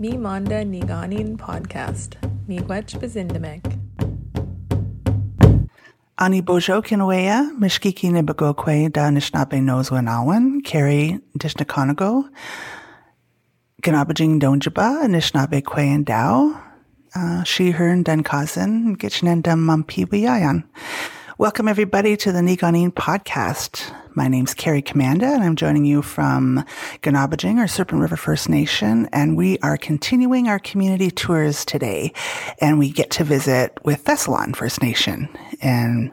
Mi Manda Niigaaniin Podcast. Miigwech Bazindamek. Ani Bojo Kinawea, Mishkiki Nibagokwe da Nishnabe Nozwanawan, Kari Dishnakanago, Ganabajing Donjaba, Nishnabe Kwe and Dao, uh, She, Her, and Dunkazin, Gichnendam Mampiwayayan. Welcome everybody to the Niigaaniin podcast. My name's Carrie Commanda and I'm joining you from Ganabajing or Serpent River First Nation and we are continuing our community tours today and we get to visit with Thessalon First Nation and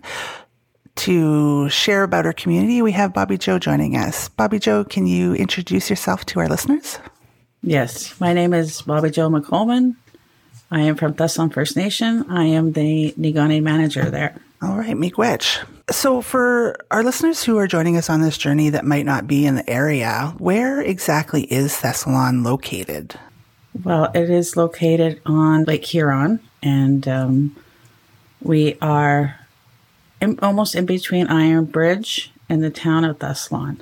to share about our community, we have Bobbie-Jo joining us. Bobbie-Jo, can you introduce yourself to our listeners? Yes, my name is Bobbie-Jo McColman. I am from Thessalon First Nation. I am the Niigani manager there. All right, Miigwech. So, for our listeners who are joining us on this journey that might not be in the area, where exactly is Thessalon located? Well, it is located on Lake Huron, and um, we are in, almost in between Iron Bridge and the town of Thessalon.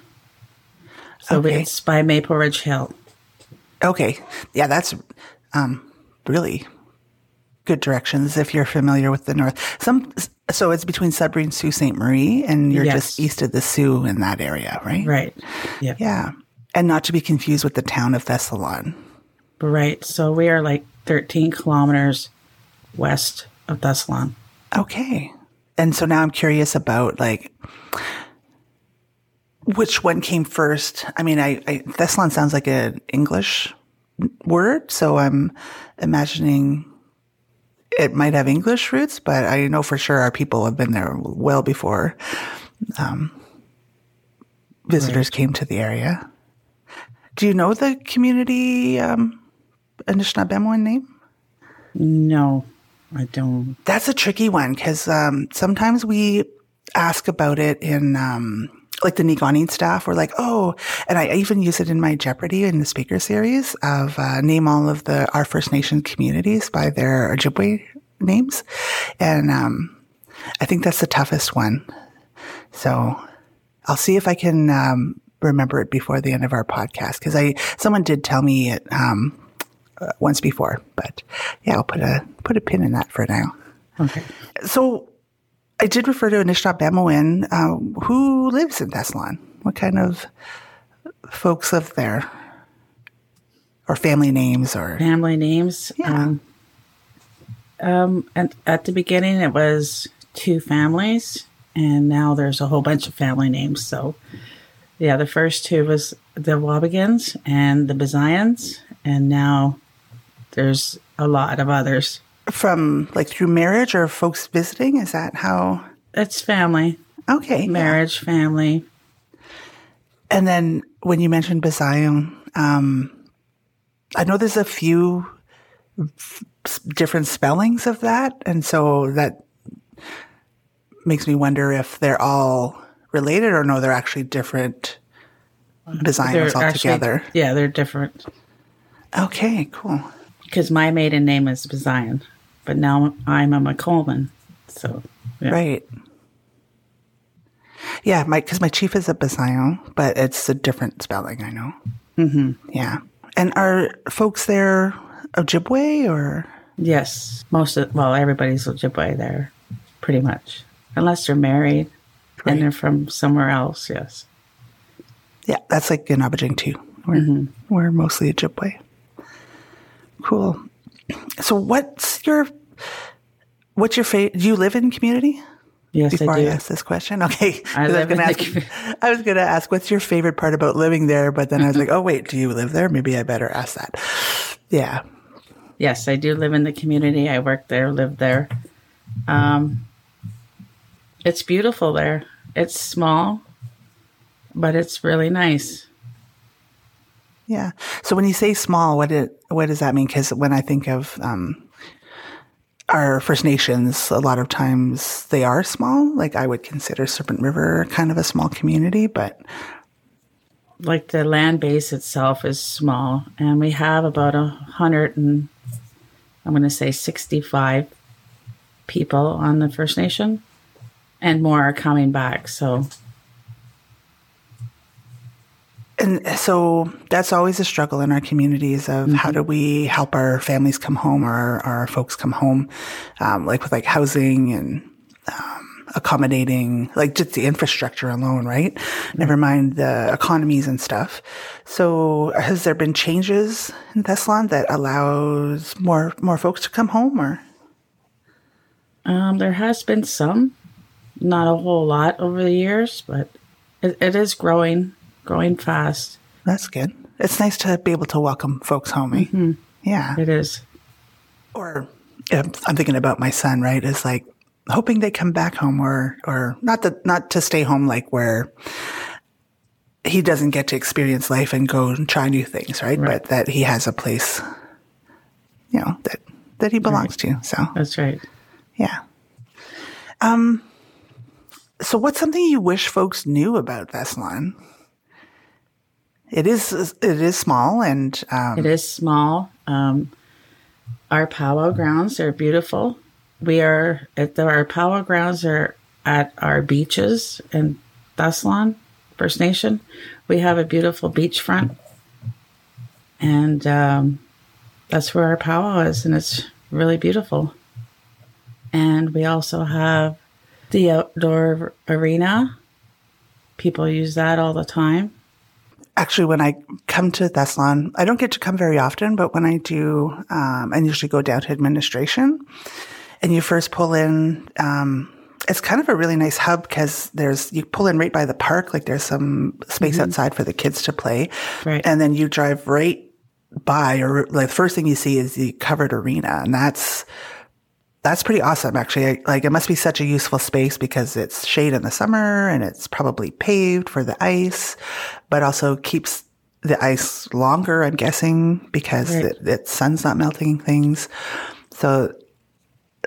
So Okay. it's by Maple Ridge Hill. Okay, yeah, that's um, really good directions if you're familiar with the north. Some so it's between Sudbury and Sault Ste. Marie, and you're Yes. just east of the Soo in that area, right? Right. Yep. Yeah, and not to be confused with the town of Thessalon. Right. So we are like 13 kilometers west of Thessalon. Okay. And so now I'm curious about like which one came first. I mean, I, I Thessalon sounds like an English word, so I'm imagining it might have English roots, but I know for sure our people have been there well before um, visitors came to the area. Do you know the community um, Anishinaabemowin name? No, I don't. That's a tricky one because um, sometimes we ask about it in um, like the Niigaaniin staff. We're like, oh, and I even use it in my Jeopardy in the speaker series of uh, name all of the our First Nation communities by their Ojibwe names, and um, I think that's the toughest one. So I'll see if I can um, remember it before the end of our podcast because I someone did tell me it um, uh, once before, but yeah, I'll put a put a pin in that for now. Okay. So I did refer to Anishinaabe uh, who lives in Thessalon. What kind of folks live there, or family names, or family names. Yeah. Um, um, and at the beginning, it was two families, and now there's a whole bunch of family names. So, yeah, the first two was the Wabagans and the Bazayans, and now there's a lot of others. From like through marriage or folks visiting? Is that how? It's family, Okay, yeah. marriage, family. And then when you mentioned Bazayon, um, I know there's a few f- different spellings of that, and so that makes me wonder if they're all related or no, they're actually different Bazayons altogether. yeah, they're different. Okay, cool. Because my maiden name is Bazayan, but now I'm a McColman. So, yeah. Right. Yeah, my because my chief is a Bazayon, but it's a different spelling. I know. Mm-hmm. Yeah. And are folks there Ojibwe or? Yes, most of well, everybody's Ojibwe there, pretty much, unless they're married Right. and they're from somewhere else. Yes, Yeah, that's like in Abidjan too. We're, we're mostly Ojibwe. Cool. So, what's your what's your favorite? Do you live in community? yes, Before I I, ask this question, okay. I was live gonna the ask, I was going to ask, what's your favorite part about living there? But then I was like, oh wait, do you live there? Maybe I better ask that. Yeah. Yes, I do live in the community. I work there, live there. Um, it's beautiful there. It's small, but it's really nice. Yeah. So when you say small, what it what does that mean? Because when I think of um, our First Nations, a lot of times they are small. Like I would consider Serpent River kind of a small community, but Like the land base itself is small, and we have about a hundred and I'm going to say sixty-five people on the First Nation, and more are coming back. So and so that's always a struggle in our communities of how do we help our families come home or our folks come home, um, like with like housing and um, accommodating, like just the infrastructure alone, right? Never mind the economies and stuff. So has there been changes in Thessalon that allows more more folks to come home or? Um, there has been some, not a whole lot over the years, but it, it is growing, growing fast. That's good. It's nice to be able to welcome folks home. eh? Yeah. It is. or I'm thinking about my son, right? Is like hoping they come back home or, or not that, not to stay home, like where he doesn't get to experience life and go and try new things, right? Right. But that he has a place, you know, that, that he belongs to. So, That's right. yeah. Um, so what's something you wish folks knew about Thessalon? It is, it is small and, um, It is small. Um, our powwow grounds are beautiful. We are at the, our powwow grounds are at our beaches in Thessalon First Nation. We have a beautiful beachfront, and um, that's where our powwow is, and it's really beautiful. And we also have the outdoor arena. People use that all the time. Actually when I come to Thessalon, I don't get to come very often, but when I do, um, I usually go down to administration and you first pull in, um, it's kind of a really nice hub because there's, you pull in right by the park, like there's some space outside for the kids to play. Right. And then you drive right by or like the first thing you see is the covered arena. And that's, that's pretty awesome, actually. Like, it must be such a useful space because it's shade in the summer and it's probably paved for the ice, but also keeps the ice longer, I'm guessing, because Right. the, the sun's not melting things. So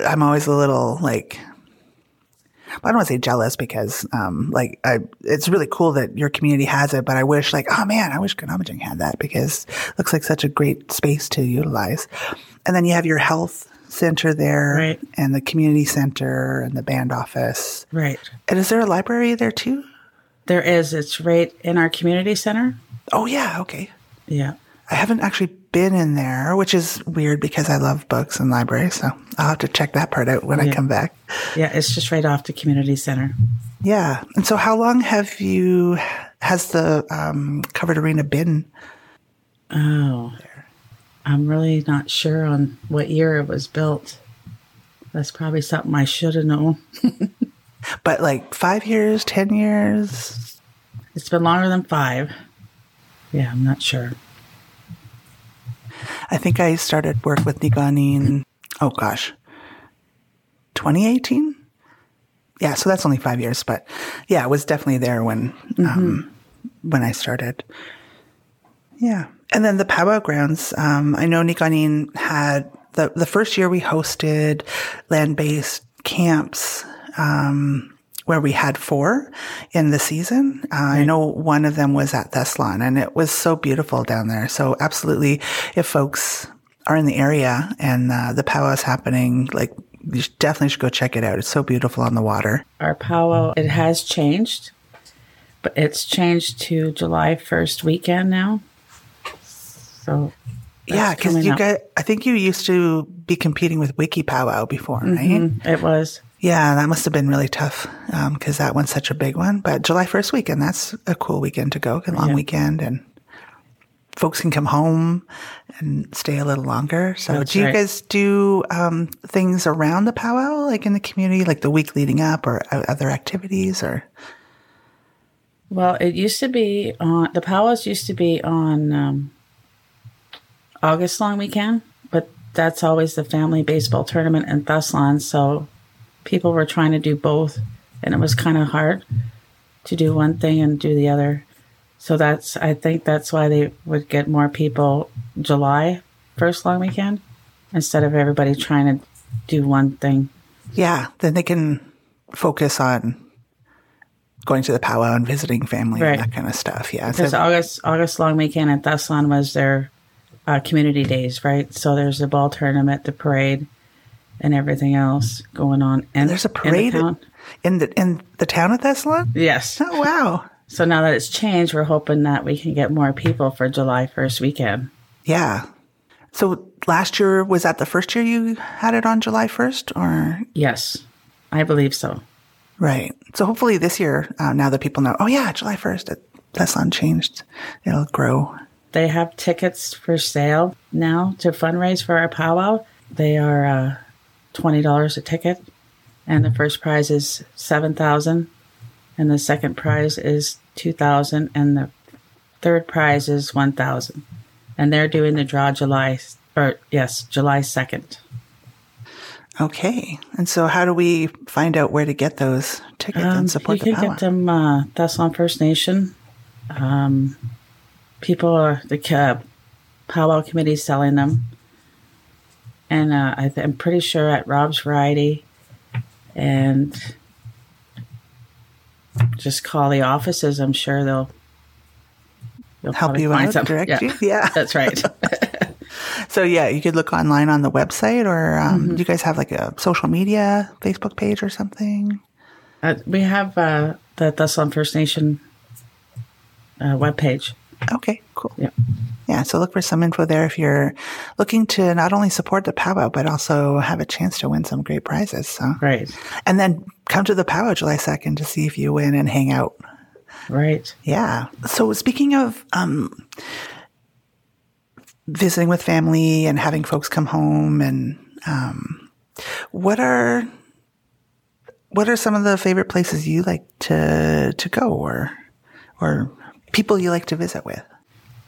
I'm always a little like, I don't want to say jealous because, um, like, I, it's really cool that your community has it, but I wish, like, oh man, I wish Ganabajing had that because it looks like such a great space to utilize. And then you have your health center there Right. and the community center and the band office. Right. And is there a library there too? There is. It's right in our community center. Oh yeah. Okay. Yeah. I haven't actually been in there, which is weird because I love books and libraries. So I'll have to check that part out when I come back. Yeah, it's just right off the community center. Yeah. And so how long have you, has the um, covered arena been? Oh, I'm really not sure on what year it was built. That's probably something I should have known. But like five years, 10 years? It's been longer than five. Yeah, I'm not sure. I think I started work with Niigaaniin, oh gosh, 2018? Yeah, so that's only five years, but yeah, I was definitely there when, um, when I started. Yeah. And then the powwow grounds, um, I know Niigaaniin had the, the first year we hosted land-based camps, um, where we had four in the season. Uh, I know one of them was at Thessalon and it was so beautiful down there. So absolutely, if folks are in the area and uh, the is happening, like you definitely should go check it out. It's so beautiful on the water. Our powwow, it has changed, but it's changed to July 1st weekend now. So, yeah, because you up. got, I think you used to be competing with Wiky Powwow before, right? Mm, it was. Yeah, that must have been really tough because that one's such a big one. But July 1st weekend, that's a cool weekend to go, a long Yeah. weekend, and folks can come home and stay a little longer. So, That's do you right. guys do um, things around the powwow, like in the community, like the week leading up, or other activities, or Well, it used to be on, the powwows used to be on um, August long weekend, but that's always the family baseball tournament in Thessalon. So people were trying to do both, and it was kind of hard to do one thing and do the other. So that's, I think that's why they would get more people July first long weekend instead of everybody trying to do one thing. yeah, then they can focus on going to the powwow and visiting family Right. and that kind of stuff. Yeah, Because so, August August long weekend at Thessalon was their uh, community days, right? So there's the ball tournament, the parade, and everything else going on. And there's a in the parade town. in the in the town of Thessalon. Yes, Oh wow! So now that it's changed, we're hoping that we can get more people for July 1st weekend. Yeah. So last year, was that the first year you had it on July 1st or? Yes, I believe so. Right. So hopefully this year, uh, now that people know, oh yeah, July 1st, it, that's unchanged. It'll grow. They have tickets for sale now to fundraise for our powwow. They are uh, $20 a ticket. And the first prize is 7000 and the second prize is 2000 and the third prize is 1000 and they're doing the draw july or yes july 2nd Okay. And so how do we find out where to get those tickets and support Um, you the can power? get them uh, Thessalon First Nation. Um, people are the uh, powwow committee selling them, and uh, I th- I'm pretty sure at Rob's Variety, and just call the offices. I'm sure they'll, they'll Help you find out, some. direct yeah, you? Yeah. that's right. So yeah, you could look online on the website or um, Mm-hmm. do you guys have like a social media Facebook page or something? uh, we have uh, the Thessalon First Nation uh, webpage. Okay, cool. Yeah. Yeah, so look for some info there if you're looking to not only support the powwow, but also have a chance to win some great prizes. So, Right, and then come to the powwow July 2nd to see if you win and hang out. right. Yeah. So speaking of um, visiting with family and having folks come home, and um, what are what are some of the favorite places you like to to go, or or people you like to visit with?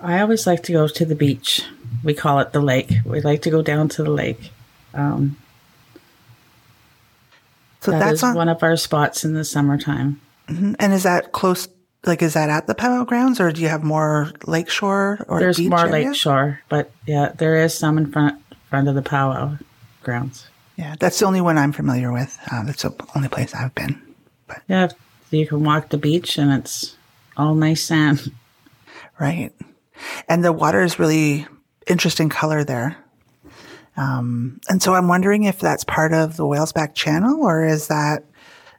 I always like to go to the beach. We call it the lake. We like to go down to the lake. Um, So that that's on, one of our spots in the summertime. and is that close? Like, is that at the powwow grounds, or do you have more lakeshore or There's beach more area? lake shore, but yeah, there is some in front front of the powwow grounds. Yeah, that's the only one I'm familiar with. Uh, that's the only place I've been. But Yeah, you can walk the beach and it's all nice sand. Right. And the water is really interesting color there. Um, and so I'm wondering if that's part of the Whalesback Channel or is that,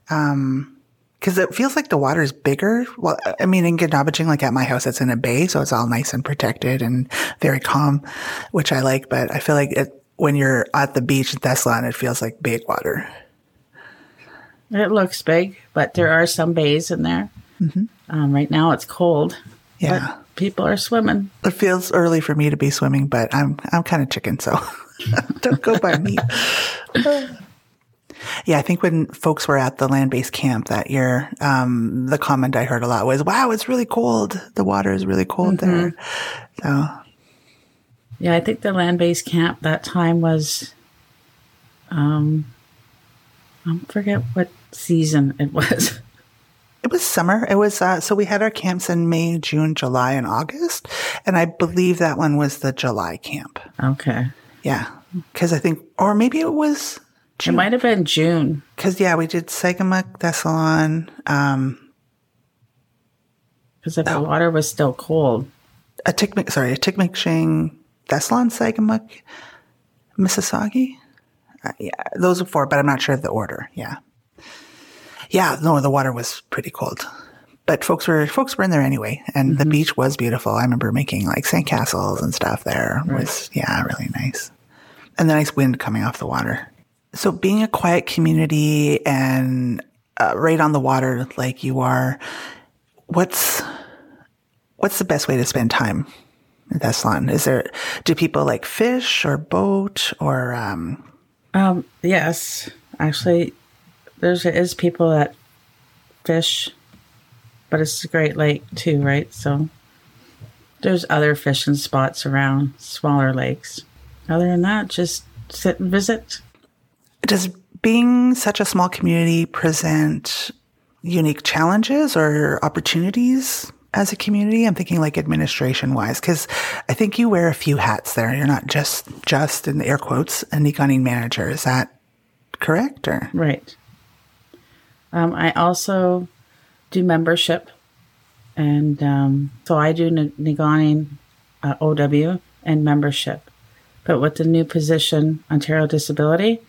um, cause it feels like the water is bigger. Well, I mean, in Ganabajing, like at my house, it's in a bay, so it's all nice and protected and very calm, which I like. But I feel like it, when you're at the beach in Thessalon, it feels like big water. It looks big, but there are some bays in there. Um, right now it's cold. Yeah. People are swimming. It feels early for me to be swimming, but I'm I'm kind of chicken, so don't go by me. yeah, I think when folks were at the land based camp that year, um, the comment I heard a lot was, "Wow, it's really cold. The water is really cold there." So Yeah, I think the land based camp that time was, um, I forget what season it was. It was summer. It was uh, so we had our camps in May, June, July, and August, and I believe that one was the July camp. Okay. Yeah, because I think, or maybe it was. It might have been June. Because yeah, we did Sagamok, Thessalon, um, Because if the water was still cold, a Tikmik, sorry, Atikameksheng, Thessalon, Sagamok, Mississauga. Uh, yeah, those are four, but I'm not sure of the order. Yeah, yeah. No, the water was pretty cold, but folks were folks were in there anyway, and the beach was beautiful. I remember making like sandcastles and stuff there. It was yeah, really nice, and the nice wind coming off the water. So being a quiet community and uh, right on the water like you are, what's what's the best way to spend time in Thessalon? Is there do people like fish or boat or um um, yes, actually, there's is people that fish, but it's a great lake too, right? So there's other fishing spots around smaller lakes. Other than that, just sit and visit. does being such a small community present unique challenges or opportunities as a community? I'm thinking like administration wise, because I think you wear a few hats there. You're not just just in the air quotes a Niigaaniin manager. Is that correct? Or Right. Um, I also do membership, and um, so I do N- uh, OW and membership. But with the new position, Ontario Disability,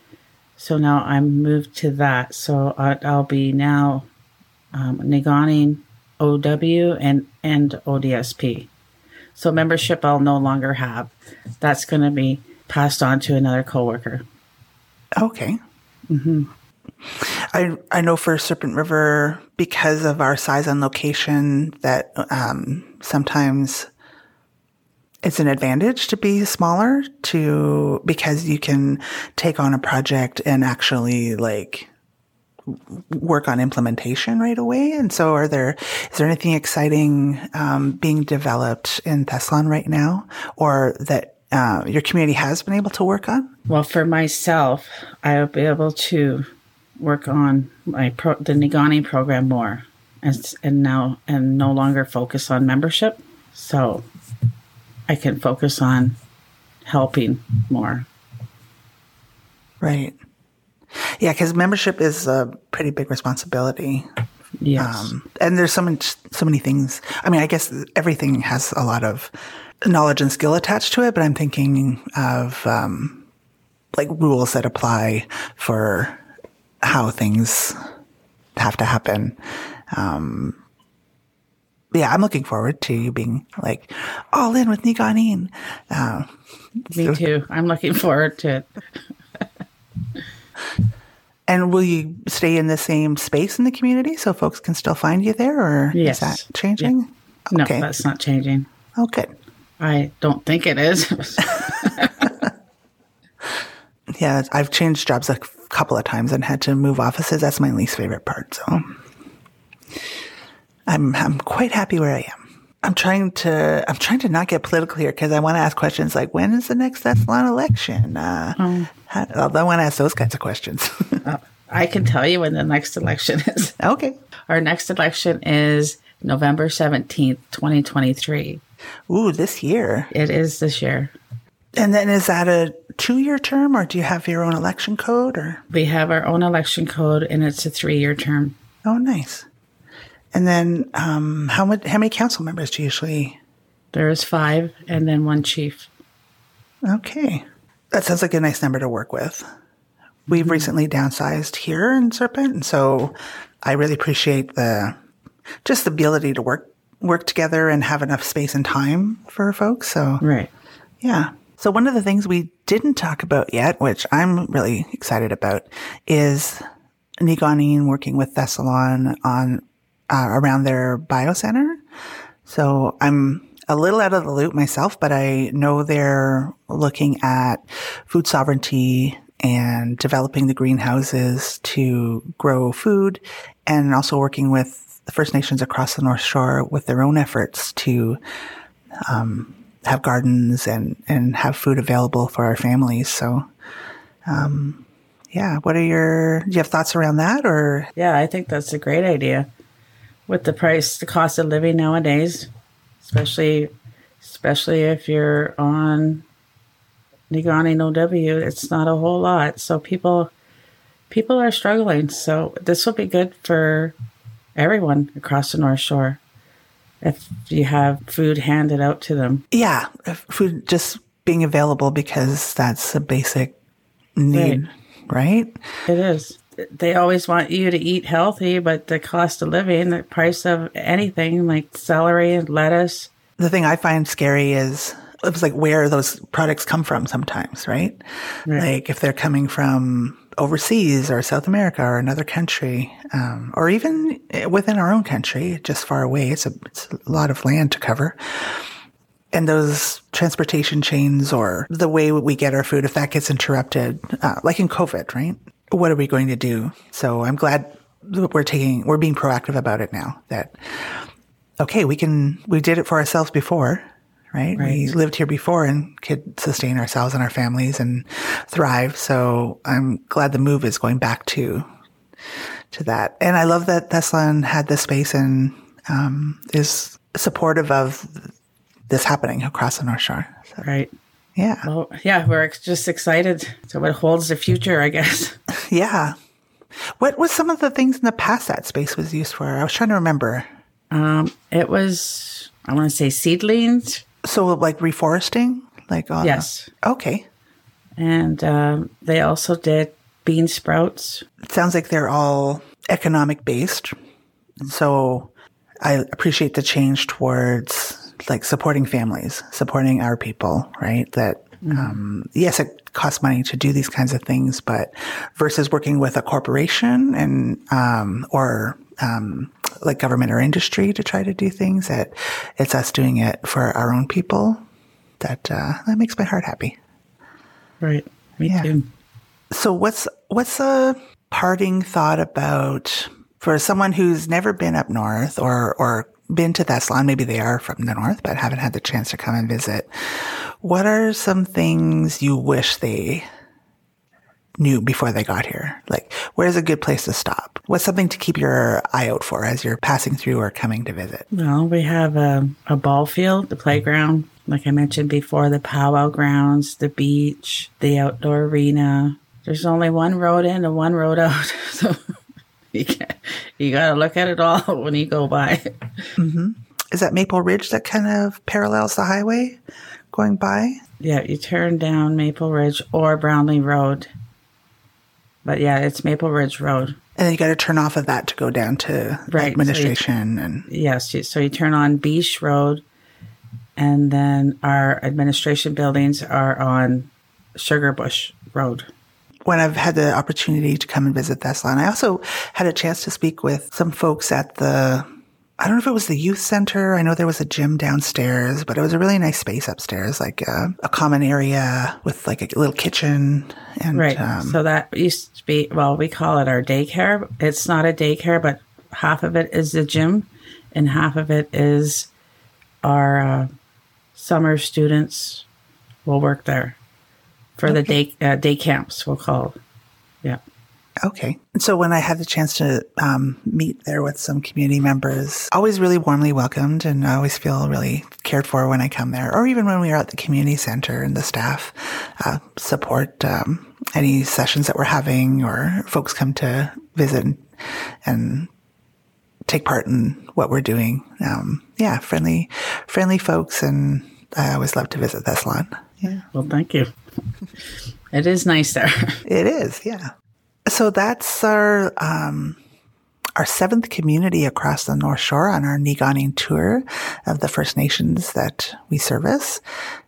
so now I'm moved to that. So I, I'll be now um, OW and, and ODSP. So membership I'll no longer have. That's going to be passed on to another coworker. Okay. I I know for Serpent River because of our size and location that um, sometimes it's an advantage to be smaller to because you can take on a project and actually like work on implementation right away. And so, are there is there anything exciting um, being developed in Thessalon right now, or that uh, your community has been able to work on? Well, for myself, I'll be able to work on my pro- the Nigani program more, and, and now and no longer focus on membership. So I can focus on helping more. Right. Yeah, because membership is a pretty big responsibility. Yes. Um, and there's so much, so many things. I mean, I guess everything has a lot of knowledge and skill attached to it, but I'm thinking of um, like rules that apply for how things have to happen. Um, yeah, I'm looking forward to you being like all in with Niigaaniin. Uh, Me too. I'm looking forward to it. and will you stay in the same space in the community so folks can still find you there, or Yes. is that changing? No, Okay. that's not changing. Oh, good. I don't think it is. Yeah, I've changed jobs a couple of times and had to move offices. That's my least favorite part. So I'm I'm quite happy where I am. I'm trying to I'm trying to not get political here because I want to ask questions like when is the next Thessalon election? Uh, how, I want to ask those kinds of questions. I can tell you when the next election is. okay. Our next election is November 17th, 2023. Ooh, this year. It is this year. And then is that a two year term or do you have your own election code or? We have our own election code and it's a three year term. Oh, nice. And then um, how much? How many council members do you usually? There is five and then one chief. Okay, that sounds like a nice number to work with. We've recently downsized here in Serpent, and so I really appreciate the just the ability to work work together and have enough space and time for folks. So Right. yeah. So one of the things we didn't talk about yet, which I'm really excited about, is Niigaaniin working with Thessalon on uh, around their biocenter. So I'm a little out of the loop myself, but I know they're looking at food sovereignty and developing the greenhouses to grow food and also working with the First Nations across the North Shore with their own efforts to have gardens and, and have food available for our families. So, um, yeah, what are your, do you have thoughts around that or? Yeah, I think that's a great idea. With the price, the cost of living nowadays, especially especially if you're on Nigani No W, it's not a whole lot. So people people are struggling. So this will be good for everyone across the North Shore if you have food handed out to them. Yeah, food just being available because that's a basic need, right? It is. They always want you to eat healthy, but the cost of living, the price of anything like celery and lettuce, The thing I find scary is it was like where those products come from sometimes, right? Right. Like if they're coming from overseas or South America or another country, um, or even within our own country, just far away. It's a, it's a lot of land to cover. And those transportation chains or the way we get our food, if that gets interrupted, uh, like in COVID, right? What are we going to do? So I'm glad that we're taking, we're being proactive about it now that, okay, we can, we did it for ourselves before, right? We lived here before and could sustain ourselves and our families and thrive. So I'm glad the move is going back to, to that. And I love that Thessalon had this space and, um, is supportive of this happening across the North Shore. So, right? yeah. Well, yeah, we're ex- just excited to what holds the future, I guess. Yeah. What was some of the things in the past that space was used for? I was trying to remember. Um, it was, I want to say seedlings. So like reforesting? Like, uh, Yes. Okay. And um, they also did bean sprouts. It sounds like they're all economic based. So I appreciate the change towards like supporting families, supporting our people, right? That, um, yes, it costs money to do these kinds of things, but versus working with a corporation and, um, or, um, like government or industry to try to do things that it's us doing it for our own people. That, uh, that makes my heart happy. Right. Me Yeah. too. So what's what's a parting thought about for someone who's never been up north or or been to Thessalon, maybe they are from the north but haven't had the chance to come and visit. What are some things you wish they knew before they got here? Like where's a good place to stop? What's something to keep your eye out for as you're passing through or coming to visit? Well, we have a, a ball field, the playground, like I mentioned before, the powwow grounds, the beach, the outdoor arena. There's only one road in and one road out. So you, can't, you got to look at it all when you go by. Mm-hmm. Is that Maple Ridge that kind of parallels the highway going by? Yeah, you turn down Maple Ridge or Brownlee Road. But yeah, it's Maple Ridge Road. And then you got to turn off of that to go down to Right, so you- administration and Yes, you- so you turn on Beach Road, and then our administration buildings are on Sugar Bush Road. when I've had the opportunity to come and visit Thessalon, I also had a chance to speak with some folks at the, I don't know if it was the youth center. I know there was a gym downstairs, but it was a really nice space upstairs, like a, a common area with like a little kitchen. And, Right. um, so that used to be, well, we call it our daycare. It's not a daycare, but half of it is the gym, and half of it is our uh, summer students will work there for the day uh, day camps. We'll call. it. Yeah. Okay. And so when I had the chance to um, meet there with some community members, always really warmly welcomed and I always feel really cared for when I come there, or even when we are at the community center and the staff uh, support um, any sessions that we're having or folks come to visit and take part in what we're doing. Um, yeah, friendly, friendly folks. And I always love to visit this Thessalon. Yeah. Well, thank you. it is nice there. It is, yeah. So that's our um, our seventh community across the North Shore on our Niigaaniin tour of the First Nations that we service.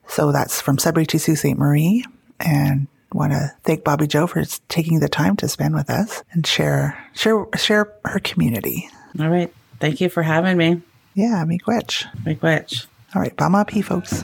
So that's from Sudbury to Sault Ste. Marie, and want to thank Bobbie-Jo for taking the time to spend with us and share share share her community. All right. Thank you for having me. Yeah, Miigwech. Big witch. All right, Baamaapii, folks.